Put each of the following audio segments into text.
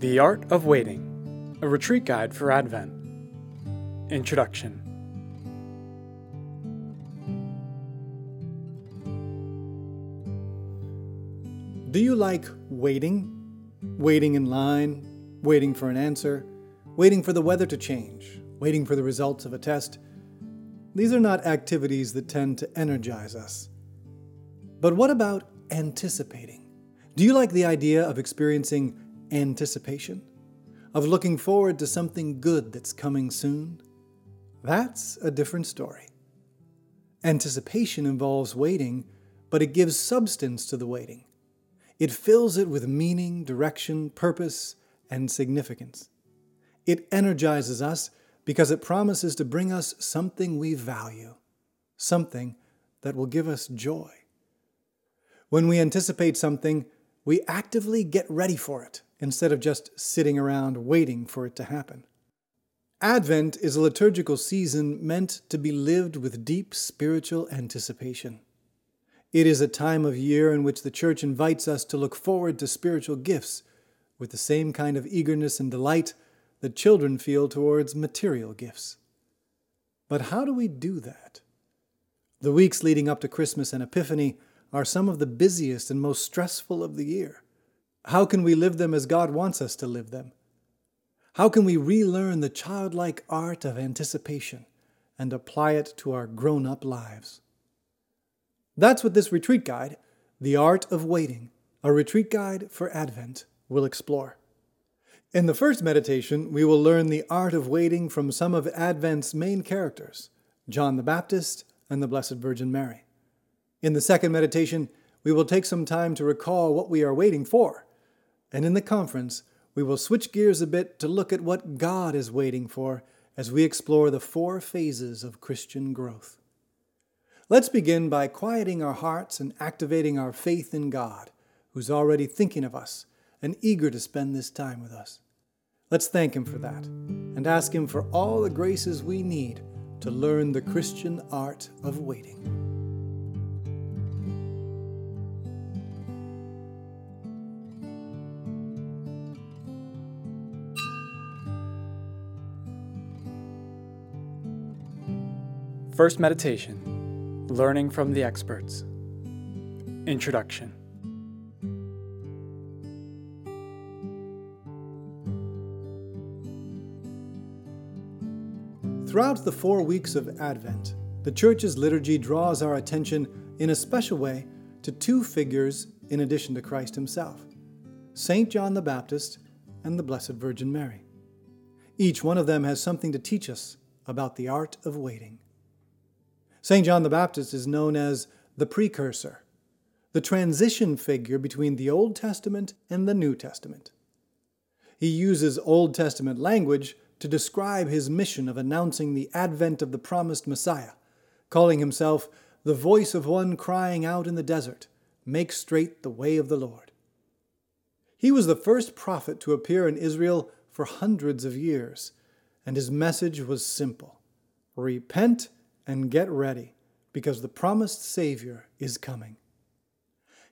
The Art of Waiting, a retreat guide for Advent. Introduction. Do you like waiting? Waiting in line, waiting for an answer, waiting for the weather to change, waiting for the results of a test? These are not activities that tend to energize us. But what about anticipating? Do you like the idea of experiencing anticipation? Of looking forward to something good that's coming soon? That's a different story. Anticipation involves waiting, but it gives substance to the waiting. It fills it with meaning, direction, purpose, and significance. It energizes us because it promises to bring us something we value, something that will give us joy. When we anticipate something, we actively get ready for it instead of just sitting around waiting for it to happen. Advent is a liturgical season meant to be lived with deep spiritual anticipation. It is a time of year in which the Church invites us to look forward to spiritual gifts with the same kind of eagerness and delight that children feel towards material gifts. But how do we do that? The weeks leading up to Christmas and Epiphany are some of the busiest and most stressful of the year. How can we live them as God wants us to live them? How can we relearn the childlike art of anticipation and apply it to our grown up lives? That's what this retreat guide, The Art of Waiting, a retreat guide for Advent, will explore. In the first meditation, we will learn the art of waiting from some of Advent's main characters, John the Baptist and the Blessed Virgin Mary. In the second meditation, we will take some time to recall what we are waiting for. And in the conference, we will switch gears a bit to look at what God is waiting for as we explore the four phases of Christian growth. Let's begin by quieting our hearts and activating our faith in God, who's already thinking of us and eager to spend this time with us. Let's thank Him for that and ask Him for all the graces we need to learn the Christian art of waiting. First meditation Learning from the Experts. Introduction. Throughout the four weeks of Advent, the Church's liturgy draws our attention in a special way to two figures in addition to Christ Himself St. John the Baptist and the Blessed Virgin Mary. Each one of them has something to teach us about the art of waiting. St. John the Baptist is known as the precursor, the transition figure between the Old Testament and the New Testament. He uses Old Testament language to describe his mission of announcing the advent of the promised Messiah, calling himself the voice of one crying out in the desert, Make straight the way of the Lord. He was the first prophet to appear in Israel for hundreds of years, and his message was simple Repent and get ready, because the promised Savior is coming.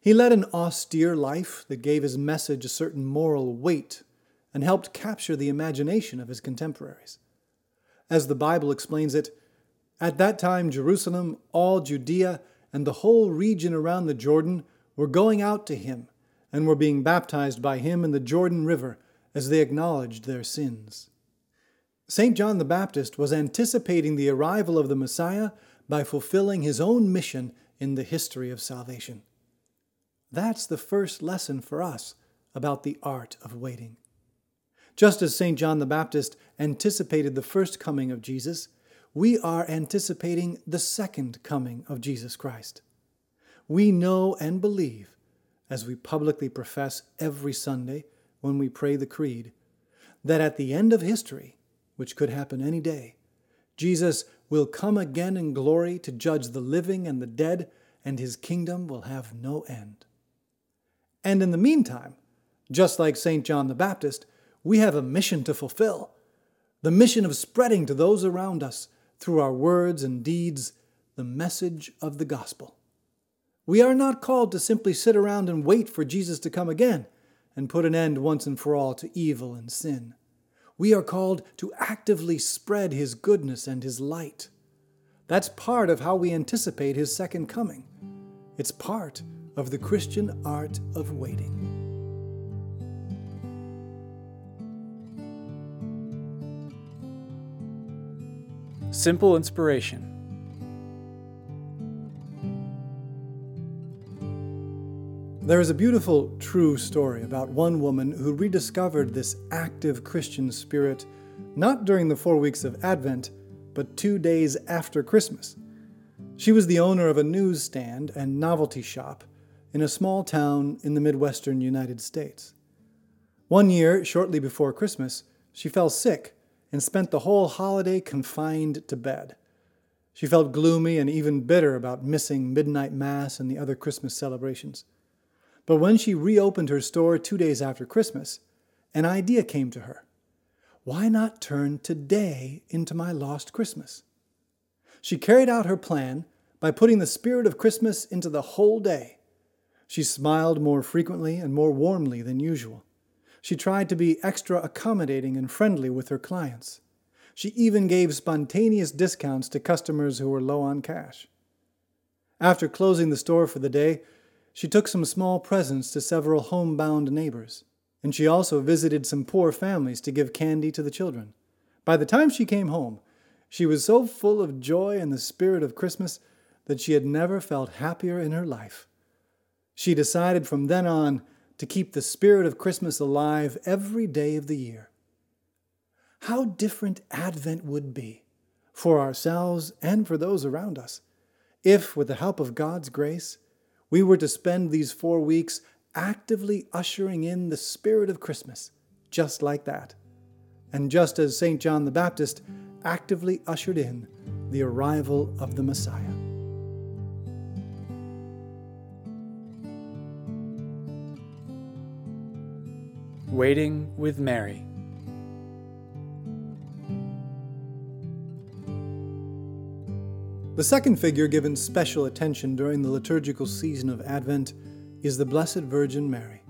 He led an austere life that gave his message a certain moral weight and helped capture the imagination of his contemporaries. As the Bible explains it, at that time Jerusalem, all Judea, and the whole region around the Jordan were going out to him and were being baptized by him in the Jordan River as they acknowledged their sins. St. John the Baptist was anticipating the arrival of the Messiah by fulfilling his own mission in the history of salvation. That's the first lesson for us about the art of waiting. Just as St. John the Baptist anticipated the first coming of Jesus, we are anticipating the second coming of Jesus Christ. We know and believe, as we publicly profess every Sunday when we pray the Creed, that at the end of history, which could happen any day. Jesus will come again in glory to judge the living and the dead, and his kingdom will have no end. And in the meantime, just like St. John the Baptist, we have a mission to fulfill the mission of spreading to those around us, through our words and deeds, the message of the gospel. We are not called to simply sit around and wait for Jesus to come again and put an end once and for all to evil and sin. We are called to actively spread His goodness and His light. That's part of how we anticipate His second coming. It's part of the Christian art of waiting. Simple inspiration. There is a beautiful, true story about one woman who rediscovered this active Christian spirit not during the four weeks of Advent, but two days after Christmas. She was the owner of a newsstand and novelty shop in a small town in the Midwestern United States. One year, shortly before Christmas, she fell sick and spent the whole holiday confined to bed. She felt gloomy and even bitter about missing midnight mass and the other Christmas celebrations. But when she reopened her store two days after Christmas, an idea came to her. Why not turn today into my lost Christmas? She carried out her plan by putting the spirit of Christmas into the whole day. She smiled more frequently and more warmly than usual. She tried to be extra accommodating and friendly with her clients. She even gave spontaneous discounts to customers who were low on cash. After closing the store for the day, she took some small presents to several homebound neighbors, and she also visited some poor families to give candy to the children. By the time she came home, she was so full of joy and the spirit of Christmas that she had never felt happier in her life. She decided from then on to keep the spirit of Christmas alive every day of the year. How different Advent would be for ourselves and for those around us if, with the help of God's grace, we were to spend these four weeks actively ushering in the spirit of Christmas, just like that. And just as St. John the Baptist actively ushered in the arrival of the Messiah. Waiting with Mary. The second figure given special attention during the liturgical season of Advent is the Blessed Virgin Mary.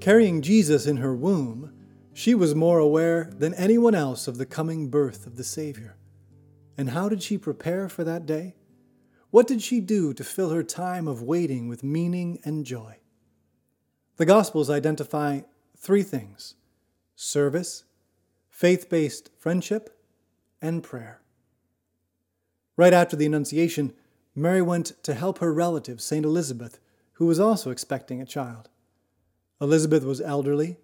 Carrying Jesus in her womb, she was more aware than anyone else of the coming birth of the Savior. And how did she prepare for that day? What did she do to fill her time of waiting with meaning and joy? The Gospels identify three things service, faith based friendship, and prayer. Right after the Annunciation, Mary went to help her relative, St. Elizabeth, who was also expecting a child. Elizabeth was elderly,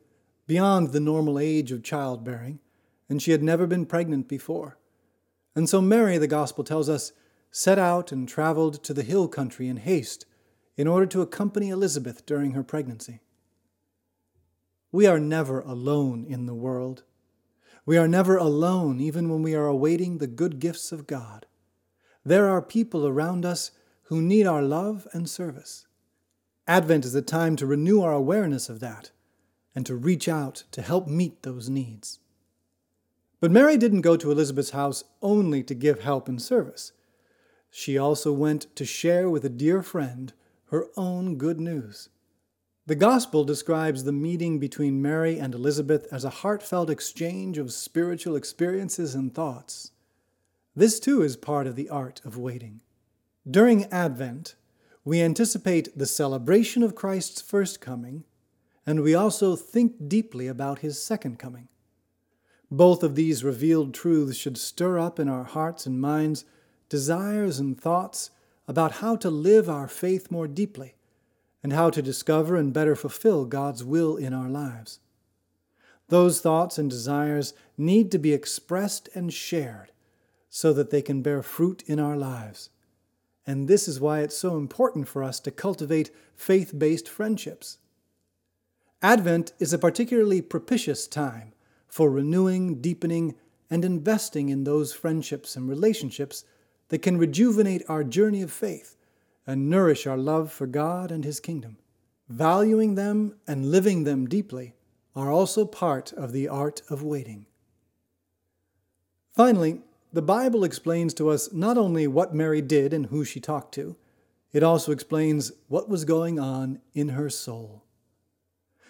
beyond the normal age of childbearing, and she had never been pregnant before. And so Mary, the Gospel tells us, set out and traveled to the hill country in haste in order to accompany Elizabeth during her pregnancy. We are never alone in the world. We are never alone even when we are awaiting the good gifts of God. There are people around us who need our love and service. Advent is a time to renew our awareness of that and to reach out to help meet those needs. But Mary didn't go to Elizabeth's house only to give help and service. She also went to share with a dear friend her own good news. The Gospel describes the meeting between Mary and Elizabeth as a heartfelt exchange of spiritual experiences and thoughts. This too is part of the art of waiting. During Advent, we anticipate the celebration of Christ's first coming, and we also think deeply about his second coming. Both of these revealed truths should stir up in our hearts and minds desires and thoughts about how to live our faith more deeply and how to discover and better fulfill God's will in our lives. Those thoughts and desires need to be expressed and shared so that they can bear fruit in our lives. And this is why it's so important for us to cultivate faith based friendships. Advent is a particularly propitious time for renewing, deepening, and investing in those friendships and relationships that can rejuvenate our journey of faith and nourish our love for God and His kingdom. Valuing them and living them deeply are also part of the art of waiting. Finally, the Bible explains to us not only what Mary did and who she talked to, it also explains what was going on in her soul.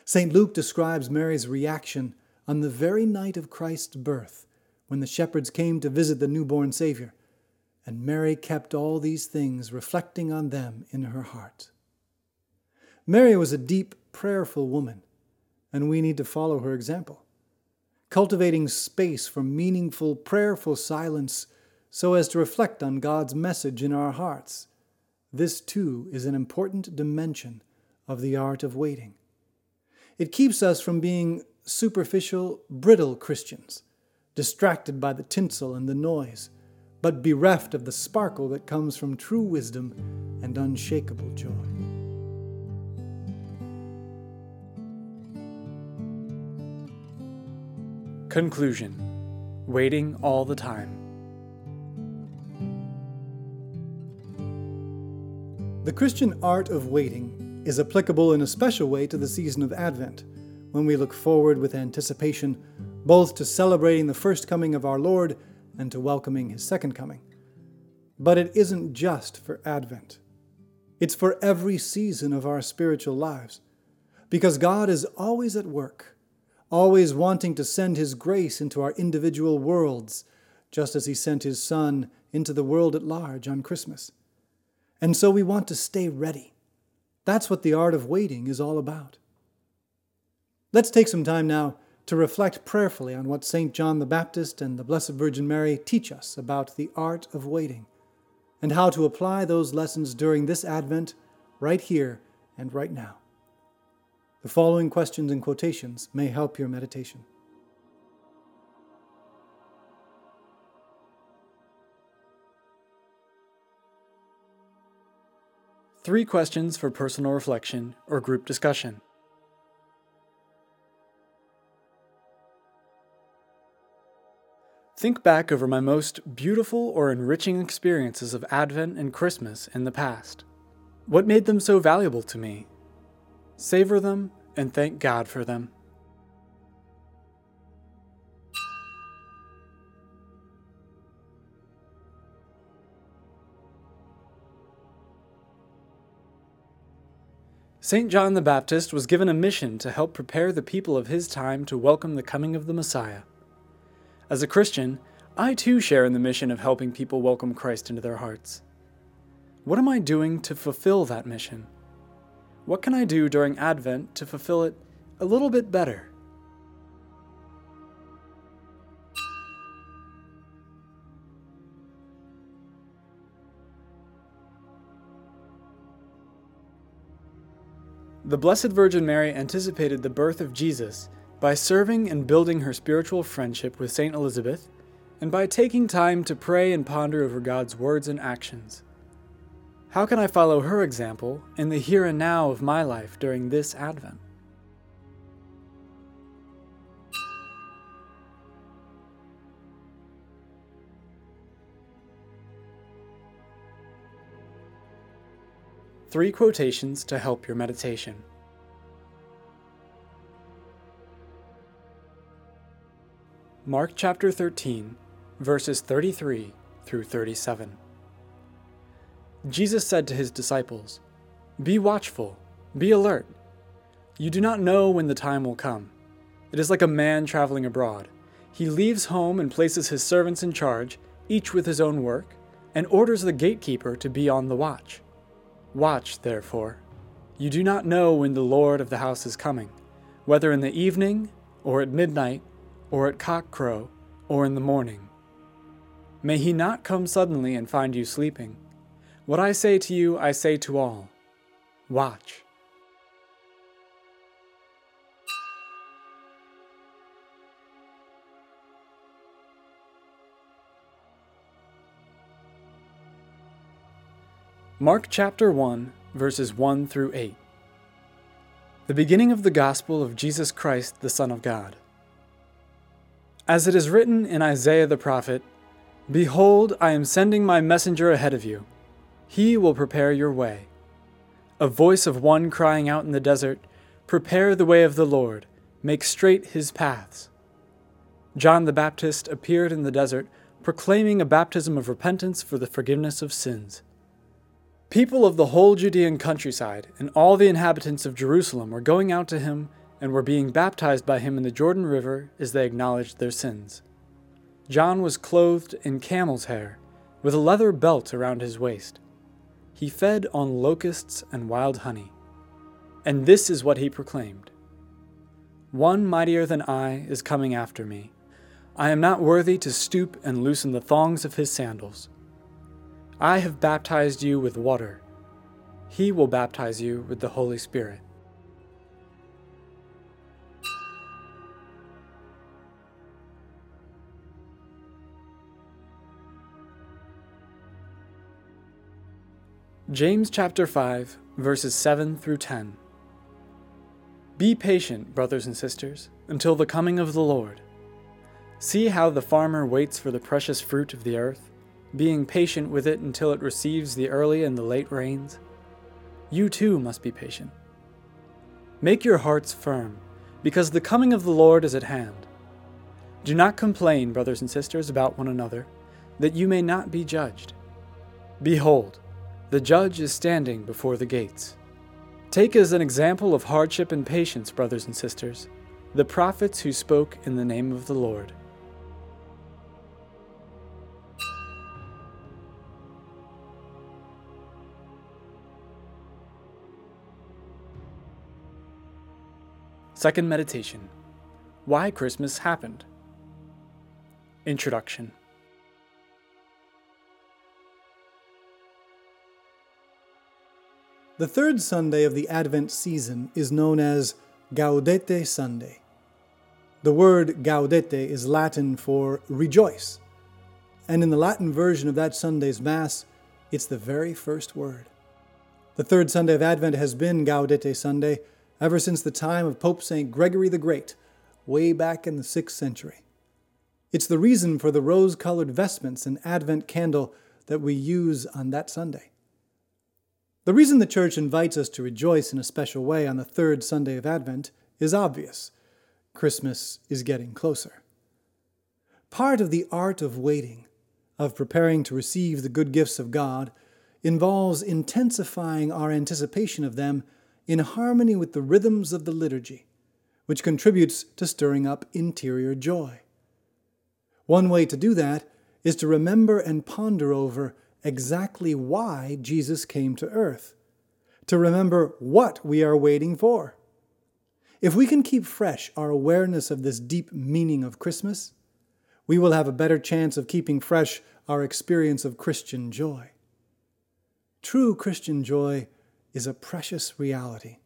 St. Luke describes Mary's reaction on the very night of Christ's birth when the shepherds came to visit the newborn Savior, and Mary kept all these things, reflecting on them in her heart. Mary was a deep, prayerful woman, and we need to follow her example, cultivating space for meaningful, prayerful silence so as to reflect on God's message in our hearts. This, too, is an important dimension of the art of waiting. It keeps us from being superficial, brittle Christians, distracted by the tinsel and the noise, but bereft of the sparkle that comes from true wisdom and unshakable joy. Conclusion Waiting all the time. The Christian art of waiting is applicable in a special way to the season of Advent, when we look forward with anticipation both to celebrating the first coming of our Lord and to welcoming his second coming. But it isn't just for Advent. It's for every season of our spiritual lives, because God is always at work, always wanting to send His grace into our individual worlds, just as He sent His Son into the world at large on Christmas. And so we want to stay ready that's what the art of waiting is all about. Let's take some time now to reflect prayerfully on what St. John the Baptist and the Blessed Virgin Mary teach us about the art of waiting, and how to apply those lessons during this Advent, right here and right now. The following questions and quotations may help your meditation. Three questions for personal reflection or group discussion. Think back over my most beautiful or enriching experiences of Advent and Christmas in the past. What made them so valuable to me? Savor them and thank God for them. St. John the Baptist was given a mission to help prepare the people of his time to welcome the coming of the Messiah. As a Christian, I too share in the mission of helping people welcome Christ into their hearts. What am I doing to fulfill that mission? What can I do during Advent to fulfill it a little bit better? The Blessed Virgin Mary anticipated the birth of Jesus by serving and building her spiritual friendship with St. Elizabeth, and by taking time to pray and ponder over God's words and actions. How can I follow her example in the here and now of my life during this Advent? Three quotations to help your meditation. Mark chapter 13, verses 33 through 37. Jesus said to his disciples, Be watchful, be alert. You do not know when the time will come. It is like a man traveling abroad. He leaves home and places his servants in charge, each with his own work, and orders the gatekeeper to be on the watch. Watch, therefore. You do not know when the Lord of the house is coming, whether in the evening, or at midnight, or at cockcrow, or in the morning. May he not come suddenly and find you sleeping. What I say to you, I say to all Watch. Mark chapter 1, verses 1 through 8. The beginning of the gospel of Jesus Christ, the Son of God. As it is written in Isaiah the prophet, Behold, I am sending my messenger ahead of you. He will prepare your way. A voice of one crying out in the desert, Prepare the way of the Lord, make straight his paths. John the Baptist appeared in the desert, proclaiming a baptism of repentance for the forgiveness of sins. People of the whole Judean countryside and all the inhabitants of Jerusalem were going out to him and were being baptized by him in the Jordan River as they acknowledged their sins. John was clothed in camel's hair, with a leather belt around his waist. He fed on locusts and wild honey. And this is what he proclaimed One mightier than I is coming after me. I am not worthy to stoop and loosen the thongs of his sandals. I have baptized you with water. He will baptize you with the Holy Spirit. James chapter 5, verses 7 through 10. Be patient, brothers and sisters, until the coming of the Lord. See how the farmer waits for the precious fruit of the earth, being patient with it until it receives the early and the late rains. You too must be patient. Make your hearts firm, because the coming of the Lord is at hand. Do not complain, brothers and sisters, about one another, that you may not be judged. Behold, the judge is standing before the gates. Take as an example of hardship and patience, brothers and sisters, the prophets who spoke in the name of the Lord. Second meditation Why Christmas Happened. Introduction The third Sunday of the Advent season is known as Gaudete Sunday. The word gaudete is Latin for rejoice, and in the Latin version of that Sunday's Mass, it's the very first word. The third Sunday of Advent has been Gaudete Sunday ever since the time of Pope St. Gregory the Great, way back in the 6th century. It's the reason for the rose colored vestments and Advent candle that we use on that Sunday. The reason the Church invites us to rejoice in a special way on the third Sunday of Advent is obvious Christmas is getting closer. Part of the art of waiting, of preparing to receive the good gifts of God, involves intensifying our anticipation of them in harmony with the rhythms of the liturgy, which contributes to stirring up interior joy. One way to do that is to remember and ponder over exactly why Jesus came to earth, to remember what we are waiting for. If we can keep fresh our awareness of this deep meaning of Christmas, we will have a better chance of keeping fresh our experience of Christian joy. True Christian joy is a precious reality.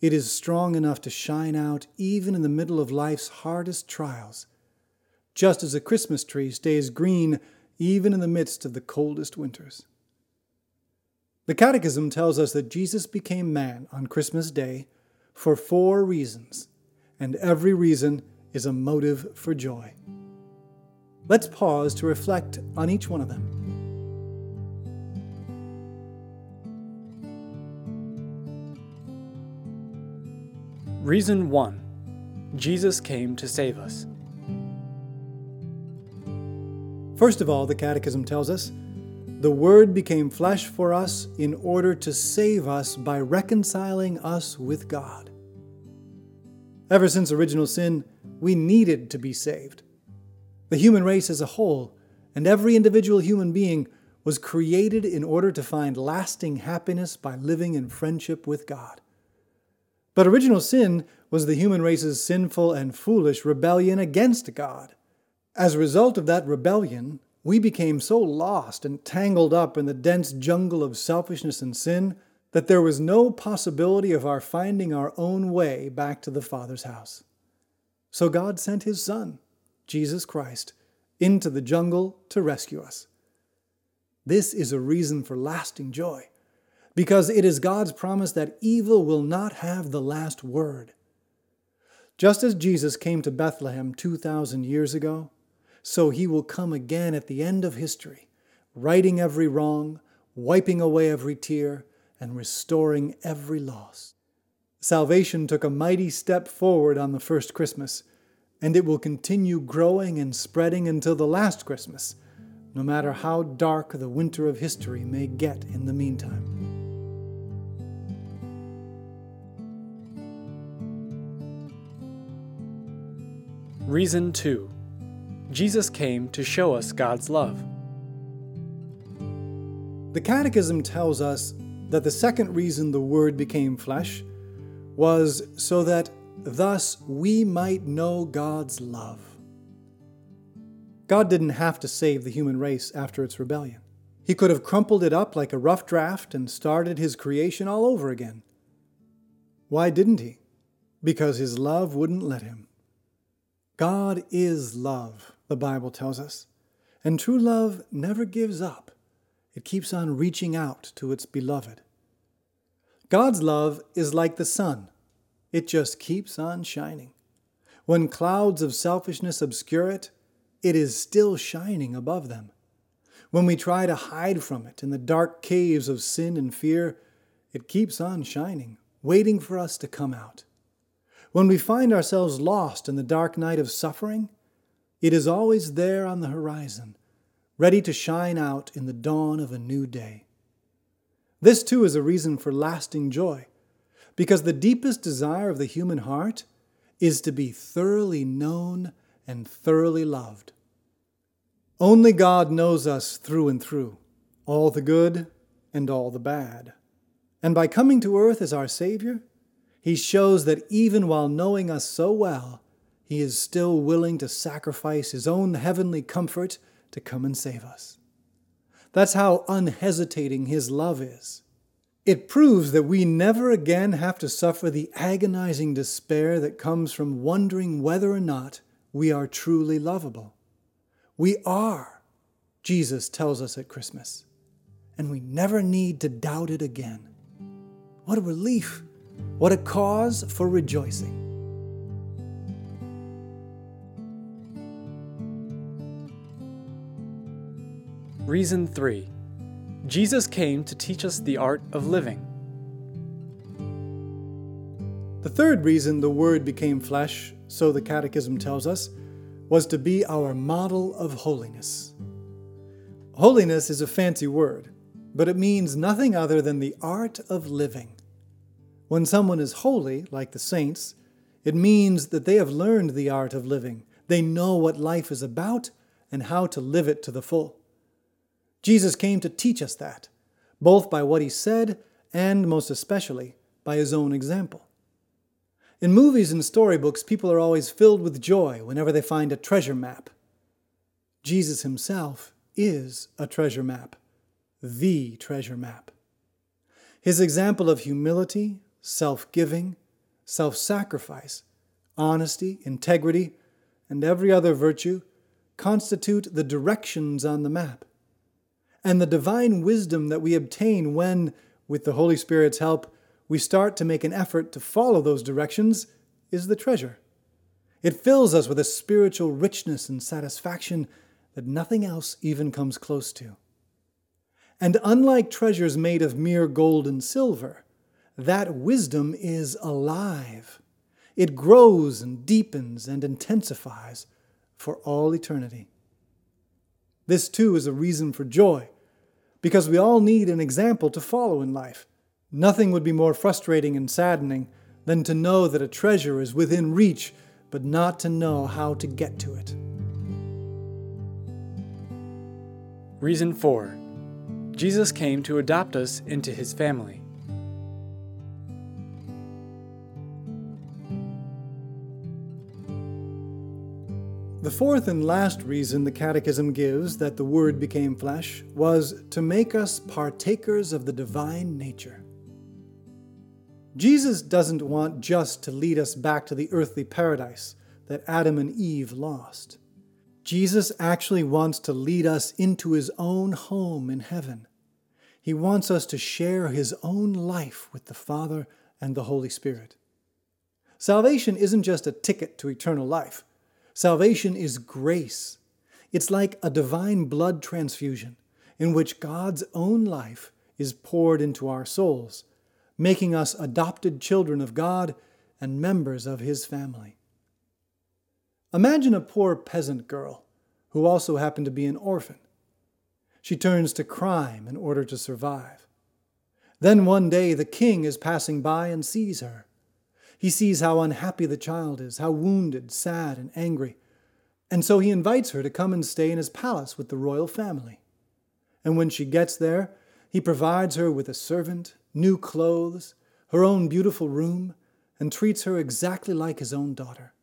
It is strong enough to shine out even in the middle of life's hardest trials, just as a Christmas tree stays green even in the midst of the coldest winters. The Catechism tells us that Jesus became man on Christmas Day for four reasons, and every reason is a motive for joy. Let's pause to reflect on each one of them. Reason 1 Jesus came to save us. First of all, the Catechism tells us the Word became flesh for us in order to save us by reconciling us with God. Ever since original sin, we needed to be saved. The human race as a whole, and every individual human being, was created in order to find lasting happiness by living in friendship with God. But original sin was the human race's sinful and foolish rebellion against God. As a result of that rebellion, we became so lost and tangled up in the dense jungle of selfishness and sin that there was no possibility of our finding our own way back to the Father's house. So God sent His Son, Jesus Christ, into the jungle to rescue us. This is a reason for lasting joy, because it is God's promise that evil will not have the last word. Just as Jesus came to Bethlehem 2,000 years ago, so he will come again at the end of history, righting every wrong, wiping away every tear, and restoring every loss. Salvation took a mighty step forward on the first Christmas, and it will continue growing and spreading until the last Christmas, no matter how dark the winter of history may get in the meantime. Reason 2 Jesus came to show us God's love. The Catechism tells us that the second reason the Word became flesh was so that thus we might know God's love. God didn't have to save the human race after its rebellion. He could have crumpled it up like a rough draft and started his creation all over again. Why didn't he? Because his love wouldn't let him. God is love, the Bible tells us, and true love never gives up. It keeps on reaching out to its beloved. God's love is like the sun, it just keeps on shining. When clouds of selfishness obscure it, it is still shining above them. When we try to hide from it in the dark caves of sin and fear, it keeps on shining, waiting for us to come out. When we find ourselves lost in the dark night of suffering, it is always there on the horizon, ready to shine out in the dawn of a new day. This too is a reason for lasting joy, because the deepest desire of the human heart is to be thoroughly known and thoroughly loved. Only God knows us through and through, all the good and all the bad. And by coming to earth as our Savior, He shows that even while knowing us so well, He is still willing to sacrifice His own heavenly comfort to come and save us. That's how unhesitating His love is. It proves that we never again have to suffer the agonizing despair that comes from wondering whether or not we are truly lovable. We are, Jesus tells us at Christmas, and we never need to doubt it again. What a relief! What a cause for rejoicing! Reason 3 Jesus came to teach us the art of living. The third reason the Word became flesh, so the Catechism tells us, was to be our model of holiness. Holiness is a fancy word, but it means nothing other than the art of living. When someone is holy, like the saints, it means that they have learned the art of living. They know what life is about and how to live it to the full. Jesus came to teach us that, both by what he said and, most especially, by his own example. In movies and storybooks, people are always filled with joy whenever they find a treasure map. Jesus himself is a treasure map, the treasure map. His example of humility, self giving, self sacrifice, honesty, integrity, and every other virtue constitute the directions on the map. And the divine wisdom that we obtain when, with the Holy Spirit's help, we start to make an effort to follow those directions is the treasure. It fills us with a spiritual richness and satisfaction that nothing else even comes close to. And unlike treasures made of mere gold and silver, that wisdom is alive. It grows and deepens and intensifies for all eternity. This too is a reason for joy, because we all need an example to follow in life. Nothing would be more frustrating and saddening than to know that a treasure is within reach, but not to know how to get to it. Reason 4 Jesus came to adopt us into his family. The fourth and last reason the Catechism gives that the Word became flesh was to make us partakers of the divine nature. Jesus doesn't want just to lead us back to the earthly paradise that Adam and Eve lost. Jesus actually wants to lead us into his own home in heaven. He wants us to share his own life with the Father and the Holy Spirit. Salvation isn't just a ticket to eternal life. Salvation is grace. It's like a divine blood transfusion in which God's own life is poured into our souls making us adopted children of God and members of His family. Imagine a poor peasant girl who also happened to be an orphan. She turns to crime in order to survive. Then one day the king is passing by and sees her. He sees how unhappy the child is, how wounded, sad, and angry. And so he invites her to come and stay in his palace with the royal family. And when she gets there, he provides her with a servant, new clothes, her own beautiful room, and treats her exactly like his own daughter.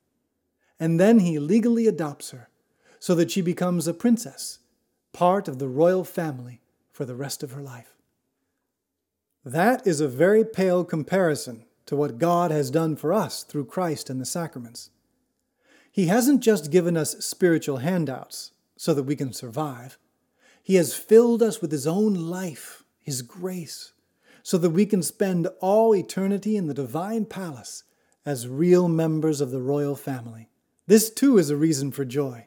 And then he legally adopts her so that she becomes a princess, part of the royal family for the rest of her life. That is a very pale comparison to what God has done for us through Christ and the sacraments. He hasn't just given us spiritual handouts so that we can survive. He has filled us with His own life, His grace, so that we can spend all eternity in the divine palace as real members of the royal family. This too is a reason for joy,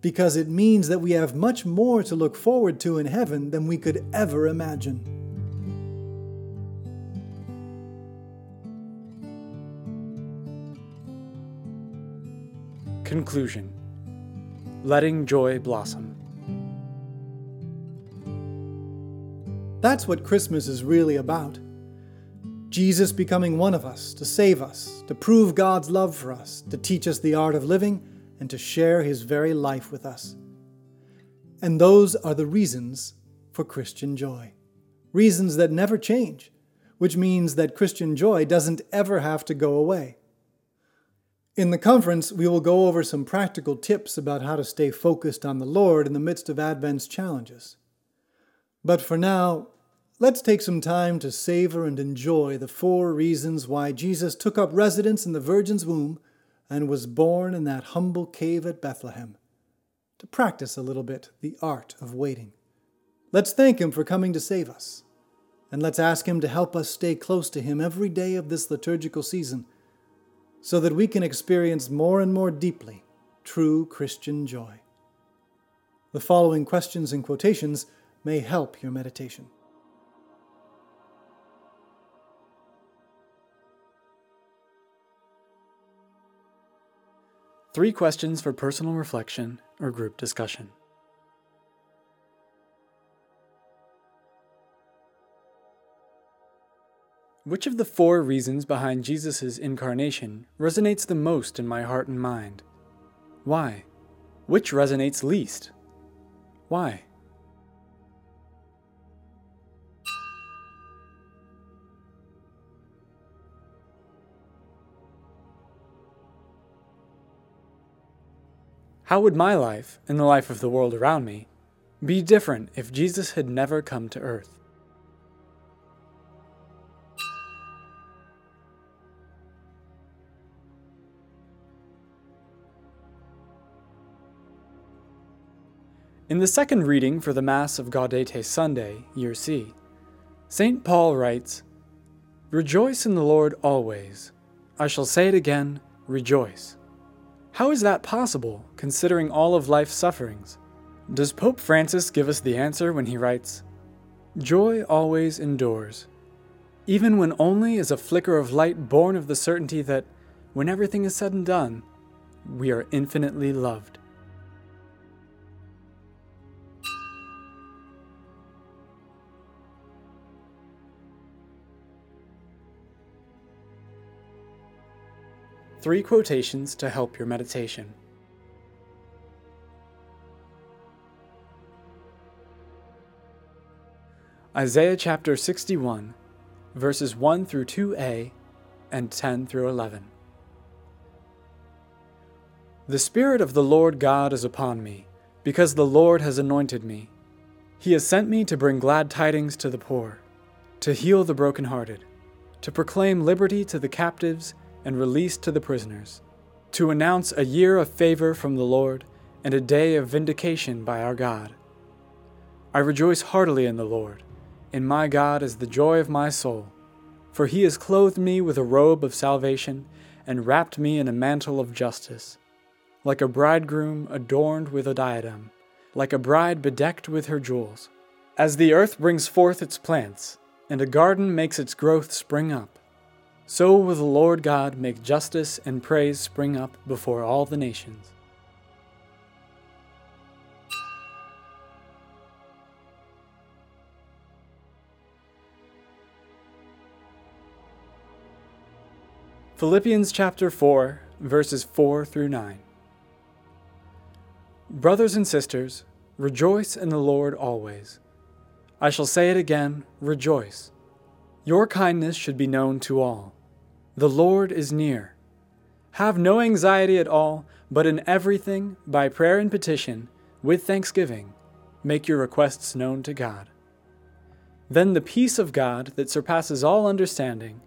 because it means that we have much more to look forward to in heaven than we could ever imagine. Conclusion Letting Joy Blossom. That's what Christmas is really about. Jesus becoming one of us to save us, to prove God's love for us, to teach us the art of living, and to share his very life with us. And those are the reasons for Christian joy. Reasons that never change, which means that Christian joy doesn't ever have to go away. In the conference, we will go over some practical tips about how to stay focused on the Lord in the midst of Advent's challenges. But for now, Let's take some time to savor and enjoy the four reasons why Jesus took up residence in the Virgin's womb and was born in that humble cave at Bethlehem, to practice a little bit the art of waiting. Let's thank Him for coming to save us, and let's ask Him to help us stay close to Him every day of this liturgical season so that we can experience more and more deeply true Christian joy. The following questions and quotations may help your meditation. Three questions for personal reflection or group discussion. Which of the four reasons behind Jesus' incarnation resonates the most in my heart and mind? Why? Which resonates least? Why? How would my life, and the life of the world around me, be different if Jesus had never come to earth? In the second reading for the Mass of Gaudete Sunday, Year C, St. Paul writes, Rejoice in the Lord always. I shall say it again, rejoice. How is that possible, considering all of life's sufferings? Does Pope Francis give us the answer when he writes, Joy always endures, even when only is a flicker of light born of the certainty that, when everything is said and done, we are infinitely loved. Three quotations to help your meditation. Isaiah chapter 61, verses 1 through 2a and 10 through 11. The Spirit of the Lord God is upon me, because the Lord has anointed me. He has sent me to bring glad tidings to the poor, to heal the brokenhearted, to proclaim liberty to the captives and release to the prisoners, to announce a year of favor from the Lord and a day of vindication by our God. I rejoice heartily in the Lord, and my God is the joy of my soul, for he has clothed me with a robe of salvation and wrapped me in a mantle of justice, like a bridegroom adorned with a diadem, like a bride bedecked with her jewels. As the earth brings forth its plants, and a garden makes its growth spring up, so will the Lord God make justice and praise spring up before all the nations. Philippians chapter 4, verses 4 through 9. Brothers and sisters, rejoice in the Lord always. I shall say it again, rejoice. Your kindness should be known to all. The Lord is near. Have no anxiety at all, but in everything, by prayer and petition, with thanksgiving, make your requests known to God. Then the peace of God that surpasses all understanding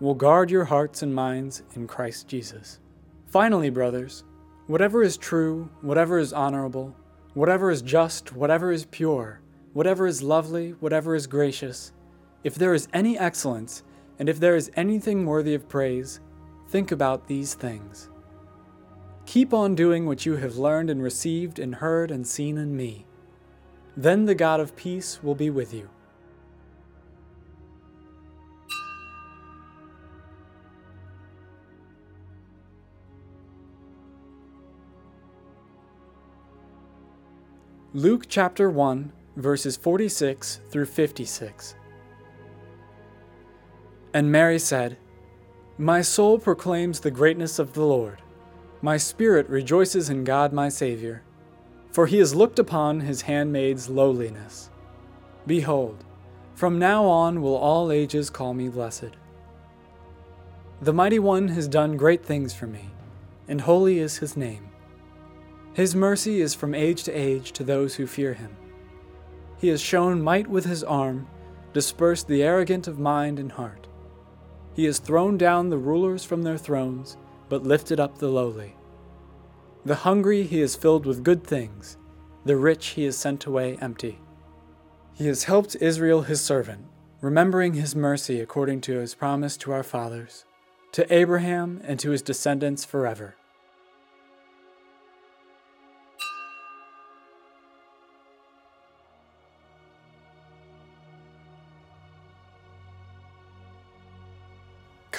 will guard your hearts and minds in Christ Jesus. Finally, brothers, whatever is true, whatever is honorable, whatever is just, whatever is pure, whatever is lovely, whatever is gracious, if there is any excellence, and if there is anything worthy of praise, think about these things. Keep on doing what you have learned and received and heard and seen in me. Then the God of peace will be with you. Luke chapter 1, verses 46 through 56. And Mary said, My soul proclaims the greatness of the Lord. My spirit rejoices in God my Saviour, for he has looked upon his handmaid's lowliness. Behold, from now on will all ages call me blessed. The Mighty One has done great things for me, and holy is his name. His mercy is from age to age to those who fear him. He has shown might with his arm, dispersed the arrogant of mind and heart. He has thrown down the rulers from their thrones, but lifted up the lowly. The hungry he has filled with good things, the rich he has sent away empty. He has helped Israel his servant, remembering his mercy according to his promise to our fathers, to Abraham and to his descendants forever.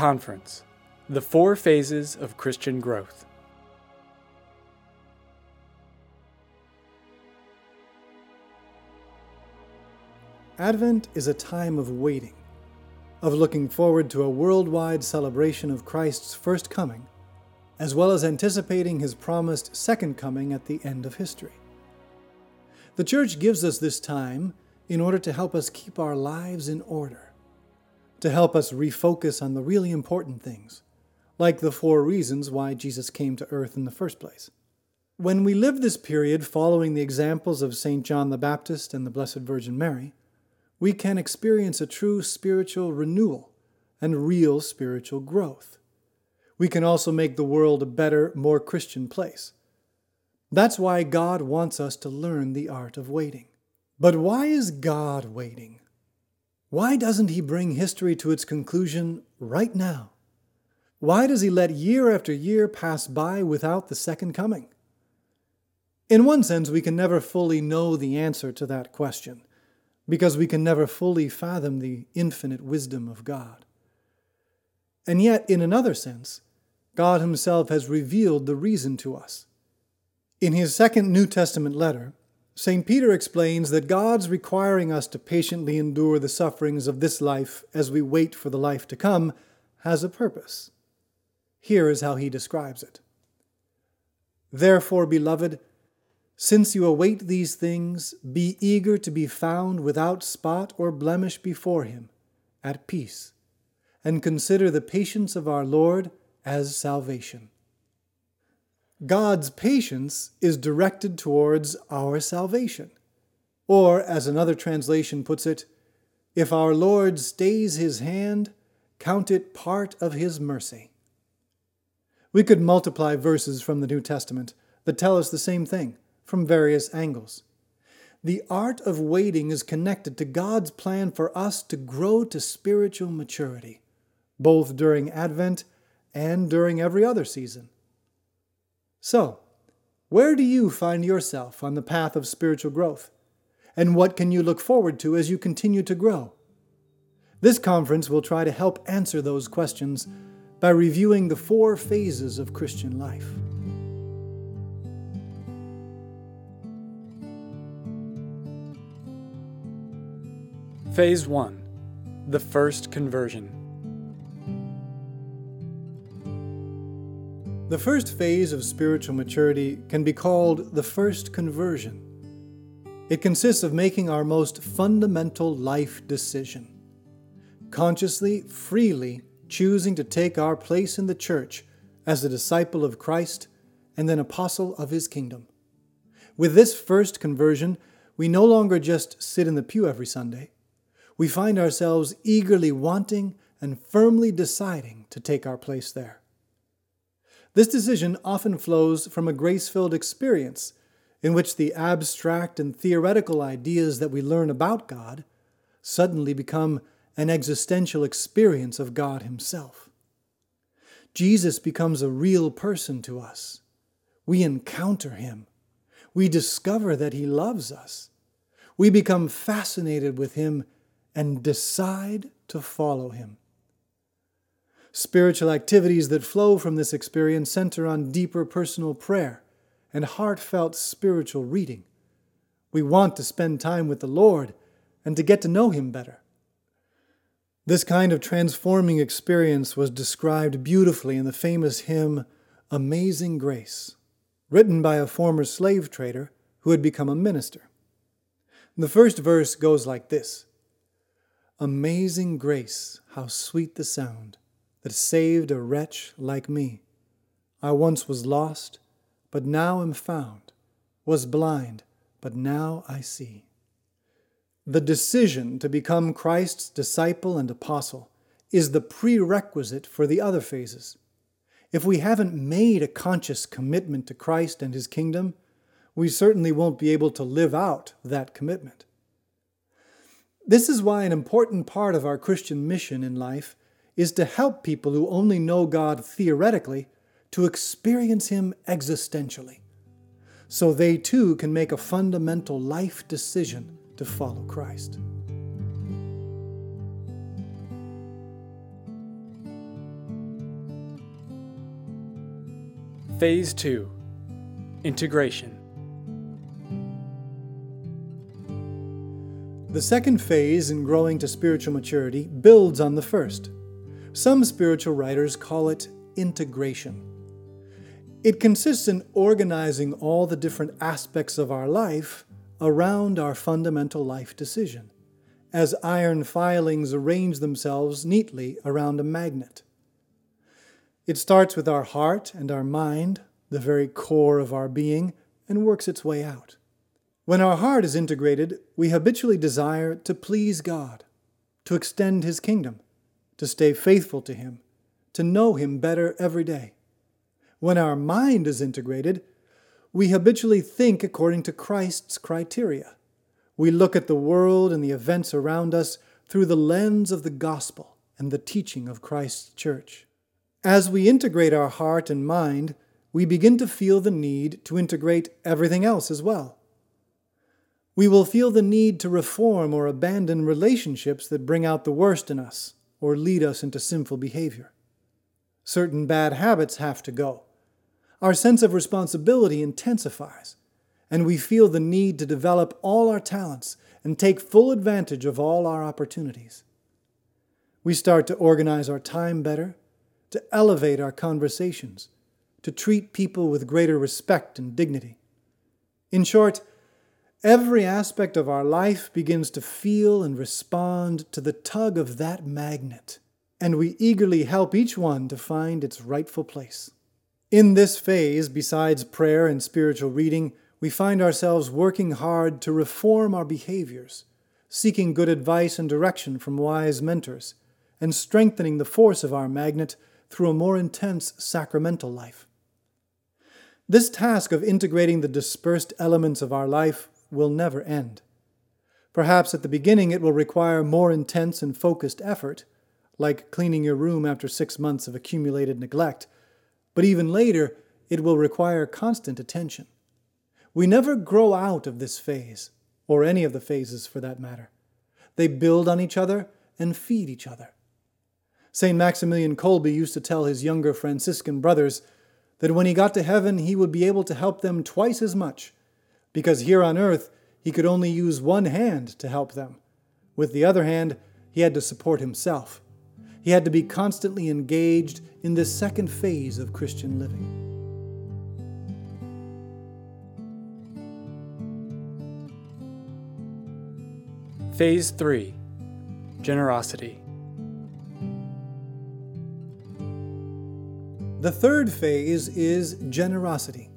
Conference The Four Phases of Christian Growth. Advent is a time of waiting, of looking forward to a worldwide celebration of Christ's first coming, as well as anticipating his promised second coming at the end of history. The Church gives us this time in order to help us keep our lives in order to help us refocus on the really important things, like the four reasons why Jesus came to earth in the first place. When we live this period following the examples of St. John the Baptist and the Blessed Virgin Mary, we can experience a true spiritual renewal and real spiritual growth. We can also make the world a better, more Christian place. That's why God wants us to learn the art of waiting. But why is God waiting? Why doesn't he bring history to its conclusion right now? Why does he let year after year pass by without the second coming? In one sense, we can never fully know the answer to that question, because we can never fully fathom the infinite wisdom of God. And yet, in another sense, God Himself has revealed the reason to us. In his second New Testament letter, St. Peter explains that God's requiring us to patiently endure the sufferings of this life as we wait for the life to come has a purpose. Here is how he describes it Therefore, beloved, since you await these things, be eager to be found without spot or blemish before him, at peace, and consider the patience of our Lord as salvation. God's patience is directed towards our salvation. Or, as another translation puts it, if our Lord stays his hand, count it part of his mercy. We could multiply verses from the New Testament that tell us the same thing from various angles. The art of waiting is connected to God's plan for us to grow to spiritual maturity, both during Advent and during every other season. So, where do you find yourself on the path of spiritual growth? And what can you look forward to as you continue to grow? This conference will try to help answer those questions by reviewing the four phases of Christian life. Phase 1 The First Conversion. The first phase of spiritual maturity can be called the first conversion. It consists of making our most fundamental life decision. Consciously, freely choosing to take our place in the church as a disciple of Christ and an apostle of his kingdom. With this first conversion, we no longer just sit in the pew every Sunday. We find ourselves eagerly wanting and firmly deciding to take our place there. This decision often flows from a grace filled experience in which the abstract and theoretical ideas that we learn about God suddenly become an existential experience of God Himself. Jesus becomes a real person to us. We encounter Him. We discover that He loves us. We become fascinated with Him and decide to follow Him. Spiritual activities that flow from this experience center on deeper personal prayer and heartfelt spiritual reading. We want to spend time with the Lord and to get to know Him better. This kind of transforming experience was described beautifully in the famous hymn, Amazing Grace, written by a former slave trader who had become a minister. The first verse goes like this Amazing grace, how sweet the sound that saved a wretch like me. I once was lost, but now am found, was blind, but now I see. The decision to become Christ's disciple and apostle is the prerequisite for the other phases. If we haven't made a conscious commitment to Christ and his kingdom, we certainly won't be able to live out that commitment. This is why an important part of our Christian mission in life is to help people who only know God theoretically to experience Him existentially, so they too can make a fundamental life decision to follow Christ. Phase 2 Integration. The second phase in growing to spiritual maturity builds on the first. Some spiritual writers call it integration. It consists in organizing all the different aspects of our life around our fundamental life decision, as iron filings arrange themselves neatly around a magnet. It starts with our heart and our mind, the very core of our being, and works its way out. When our heart is integrated, we habitually desire to please God, to extend His kingdom, to stay faithful to Him, to know Him better every day. When our mind is integrated, we habitually think according to Christ's criteria. We look at the world and the events around us through the lens of the gospel and the teaching of Christ's church. As we integrate our heart and mind, we begin to feel the need to integrate everything else as well. We will feel the need to reform or abandon relationships that bring out the worst in us or lead us into sinful behavior. Certain bad habits have to go our sense of responsibility intensifies, and we feel the need to develop all our talents and take full advantage of all our opportunities. We start to organize our time better, to elevate our conversations, to treat people with greater respect and dignity. In short, every aspect of our life begins to feel and respond to the tug of that magnet, and we eagerly help each one to find its rightful place. In this phase, besides prayer and spiritual reading, we find ourselves working hard to reform our behaviors, seeking good advice and direction from wise mentors, and strengthening the force of our magnet through a more intense sacramental life. This task of integrating the dispersed elements of our life will never end. Perhaps at the beginning it will require more intense and focused effort, like cleaning your room after six months of accumulated neglect but even later, it will require constant attention. We never grow out of this phase, or any of the phases for that matter. They build on each other and feed each other. St. Maximilian Kolbe used to tell his younger Franciscan brothers that when he got to heaven, he would be able to help them twice as much, because here on earth, he could only use one hand to help them. With the other hand, he had to support himself. He had to be constantly engaged in this second phase of Christian living. Phase 3 Generosity. The third phase is generosity.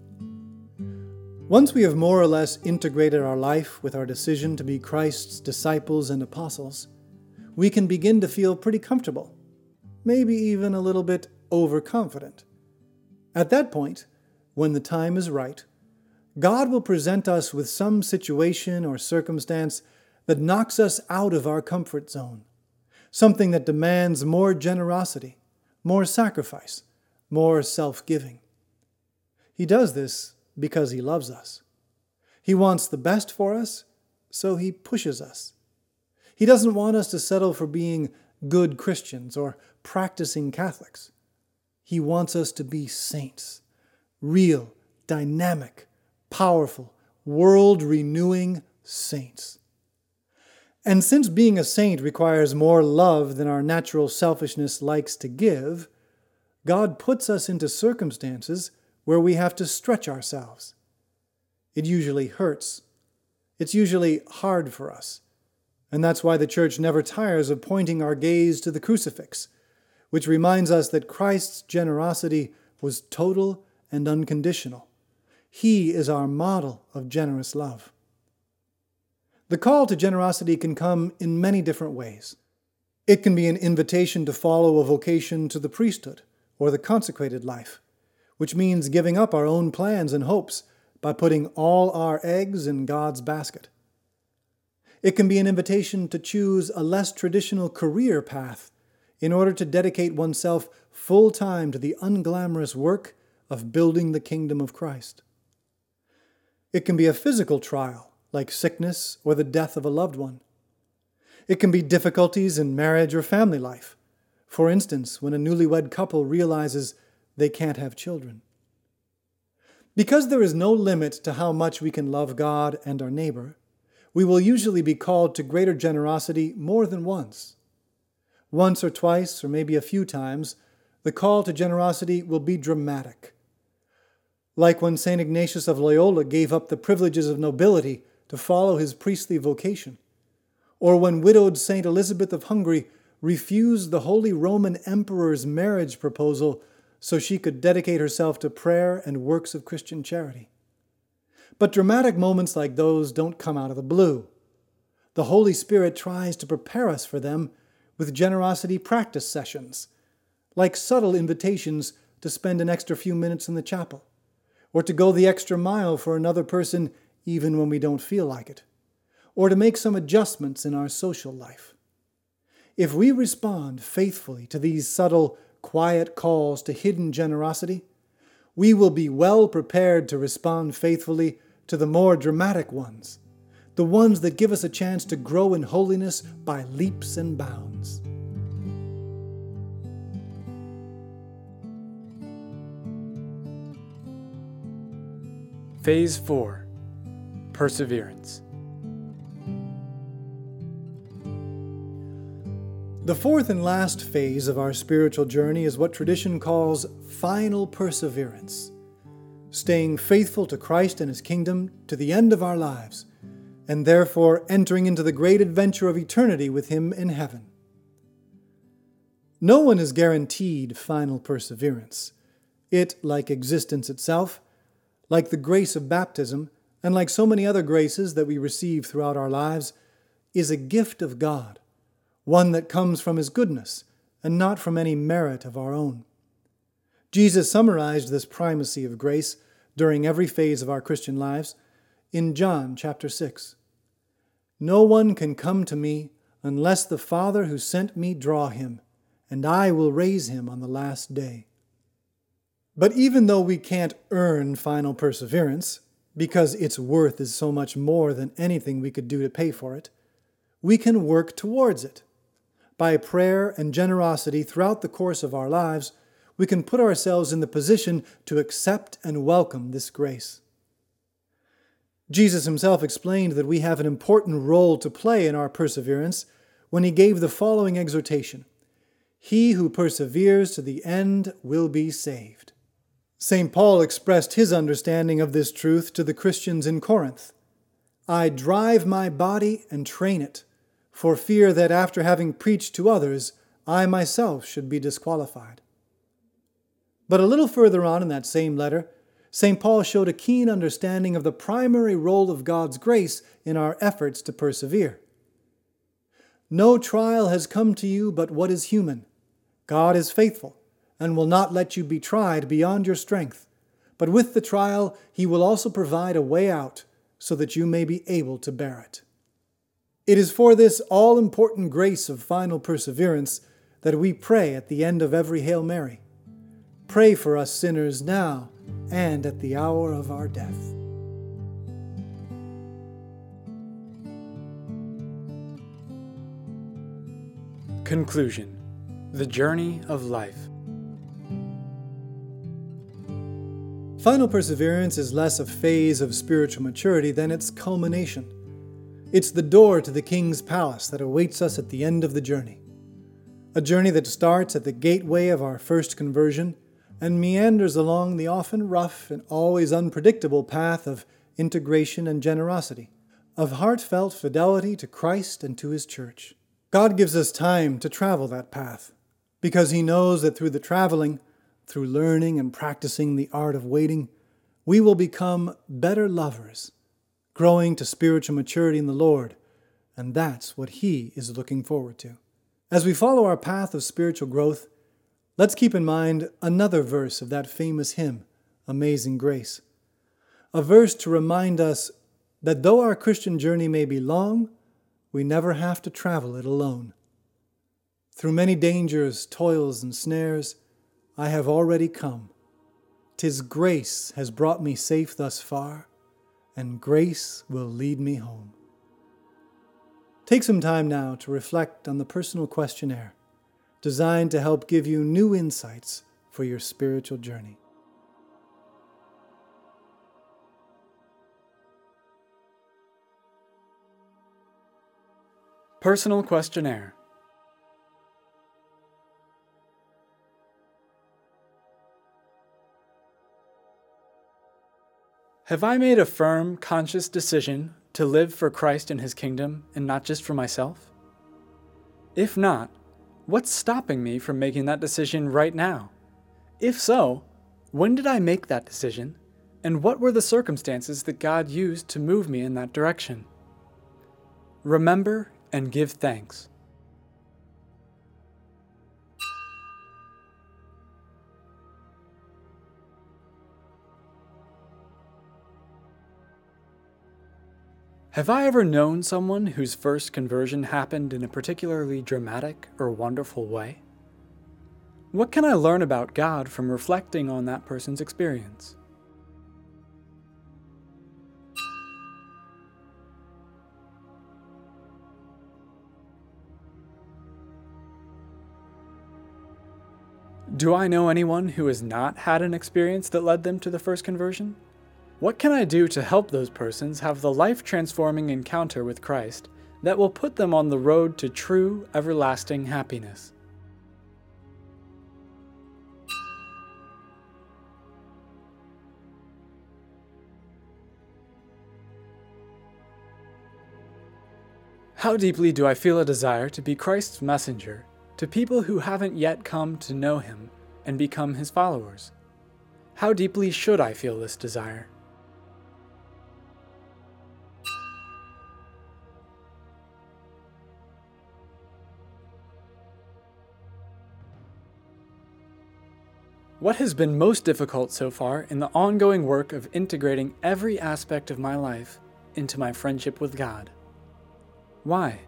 Once we have more or less integrated our life with our decision to be Christ's disciples and apostles, we can begin to feel pretty comfortable, maybe even a little bit overconfident. At that point, when the time is right, God will present us with some situation or circumstance that knocks us out of our comfort zone, something that demands more generosity, more sacrifice, more self giving. He does this because He loves us. He wants the best for us, so He pushes us. He doesn't want us to settle for being good Christians or practicing Catholics. He wants us to be saints, real, dynamic, powerful, world renewing saints. And since being a saint requires more love than our natural selfishness likes to give, God puts us into circumstances where we have to stretch ourselves. It usually hurts. It's usually hard for us. And that's why the church never tires of pointing our gaze to the crucifix, which reminds us that Christ's generosity was total and unconditional. He is our model of generous love. The call to generosity can come in many different ways. It can be an invitation to follow a vocation to the priesthood or the consecrated life which means giving up our own plans and hopes by putting all our eggs in God's basket. It can be an invitation to choose a less traditional career path in order to dedicate oneself full time to the unglamorous work of building the kingdom of Christ. It can be a physical trial, like sickness or the death of a loved one. It can be difficulties in marriage or family life. For instance, when a newlywed couple realizes they can't have children. Because there is no limit to how much we can love God and our neighbor, we will usually be called to greater generosity more than once. Once or twice, or maybe a few times, the call to generosity will be dramatic. Like when St. Ignatius of Loyola gave up the privileges of nobility to follow his priestly vocation, or when widowed St. Elizabeth of Hungary refused the Holy Roman Emperor's marriage proposal so she could dedicate herself to prayer and works of Christian charity. But dramatic moments like those don't come out of the blue. The Holy Spirit tries to prepare us for them with generosity practice sessions, like subtle invitations to spend an extra few minutes in the chapel, or to go the extra mile for another person even when we don't feel like it, or to make some adjustments in our social life. If we respond faithfully to these subtle quiet calls to hidden generosity, we will be well prepared to respond faithfully to the more dramatic ones, the ones that give us a chance to grow in holiness by leaps and bounds. Phase 4 Perseverance. The fourth and last phase of our spiritual journey is what tradition calls final perseverance, staying faithful to Christ and His kingdom to the end of our lives, and therefore entering into the great adventure of eternity with Him in heaven. No one is guaranteed final perseverance. It, like existence itself, like the grace of baptism, and like so many other graces that we receive throughout our lives, is a gift of God one that comes from His goodness and not from any merit of our own. Jesus summarized this primacy of grace during every phase of our Christian lives in John chapter 6. No one can come to me unless the Father who sent me draw him, and I will raise him on the last day. But even though we can't earn final perseverance, because its worth is so much more than anything we could do to pay for it, we can work towards it by prayer and generosity throughout the course of our lives, we can put ourselves in the position to accept and welcome this grace. Jesus himself explained that we have an important role to play in our perseverance when he gave the following exhortation He who perseveres to the end will be saved. St. Paul expressed his understanding of this truth to the Christians in Corinth. I drive my body and train it, for fear that after having preached to others, I myself should be disqualified. But a little further on in that same letter, St. Paul showed a keen understanding of the primary role of God's grace in our efforts to persevere. No trial has come to you but what is human. God is faithful and will not let you be tried beyond your strength. But with the trial, he will also provide a way out so that you may be able to bear it. It is for this all important grace of final perseverance that we pray at the end of every Hail Mary. Pray for us sinners now and at the hour of our death. Conclusion The Journey of Life. Final perseverance is less a phase of spiritual maturity than its culmination. It's the door to the King's palace that awaits us at the end of the journey. A journey that starts at the gateway of our first conversion and meanders along the often rough and always unpredictable path of integration and generosity, of heartfelt fidelity to Christ and to His church. God gives us time to travel that path because He knows that through the traveling, through learning and practicing the art of waiting, we will become better lovers, growing to spiritual maturity in the Lord, and that's what He is looking forward to. As we follow our path of spiritual growth, Let's keep in mind another verse of that famous hymn, Amazing Grace. A verse to remind us that though our Christian journey may be long, we never have to travel it alone. Through many dangers, toils, and snares, I have already come. Tis grace has brought me safe thus far, and grace will lead me home. Take some time now to reflect on the personal questionnaire designed to help give you new insights for your spiritual journey. Personal Questionnaire Have I made a firm, conscious decision to live for Christ and His kingdom and not just for myself? If not, What's stopping me from making that decision right now? If so, when did I make that decision? And what were the circumstances that God used to move me in that direction? Remember and give thanks. Have I ever known someone whose first conversion happened in a particularly dramatic or wonderful way? What can I learn about God from reflecting on that person's experience? Do I know anyone who has not had an experience that led them to the first conversion? What can I do to help those persons have the life transforming encounter with Christ that will put them on the road to true, everlasting happiness? How deeply do I feel a desire to be Christ's messenger to people who haven't yet come to know Him and become His followers? How deeply should I feel this desire? What has been most difficult so far in the ongoing work of integrating every aspect of my life into my friendship with God? Why?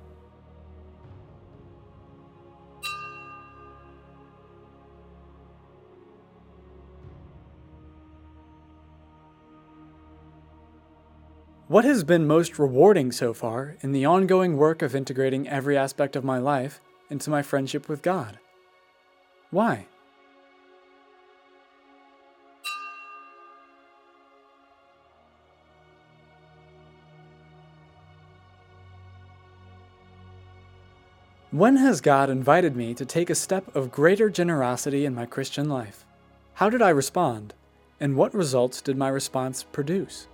What has been most rewarding so far in the ongoing work of integrating every aspect of my life into my friendship with God? Why? When has God invited me to take a step of greater generosity in my Christian life? How did I respond? And what results did my response produce?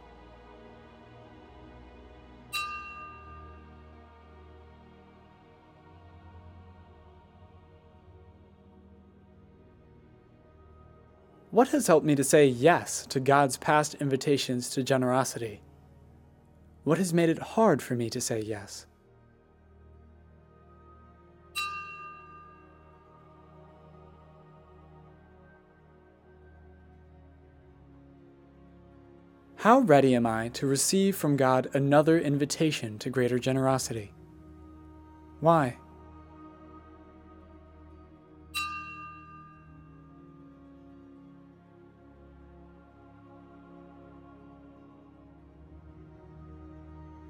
What has helped me to say yes to God's past invitations to generosity? What has made it hard for me to say yes? How ready am I to receive from God another invitation to greater generosity? Why?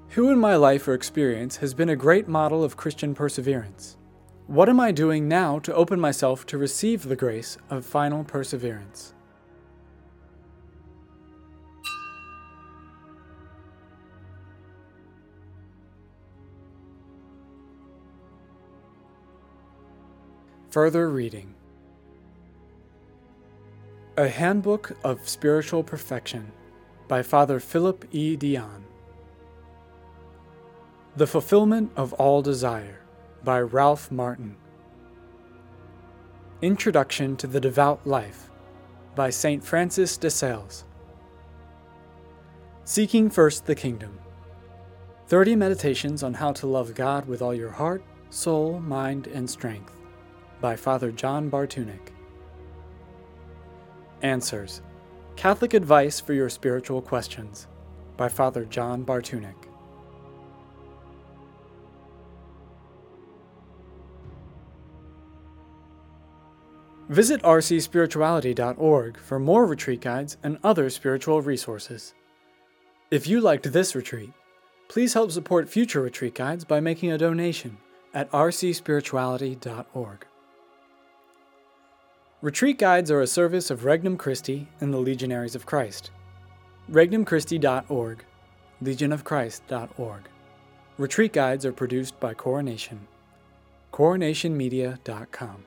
Who in my life or experience has been a great model of Christian perseverance? What am I doing now to open myself to receive the grace of final perseverance? Further reading A Handbook of Spiritual Perfection by Father Philip E. Dion. The Fulfillment of All Desire by Ralph Martin. Introduction to the Devout Life by St. Francis de Sales. Seeking First the Kingdom 30 Meditations on How to Love God with All Your Heart, Soul, Mind, and Strength by Father John Bartunek. Answers Catholic Advice for Your Spiritual Questions by Father John Bartunek. Visit rcspirituality.org for more retreat guides and other spiritual resources. If you liked this retreat, please help support future retreat guides by making a donation at rcspirituality.org. Retreat guides are a service of Regnum Christi and the Legionaries of Christ. RegnumChristi.org, LegionofChrist.org. Retreat guides are produced by Coronation. CoronationMedia.com.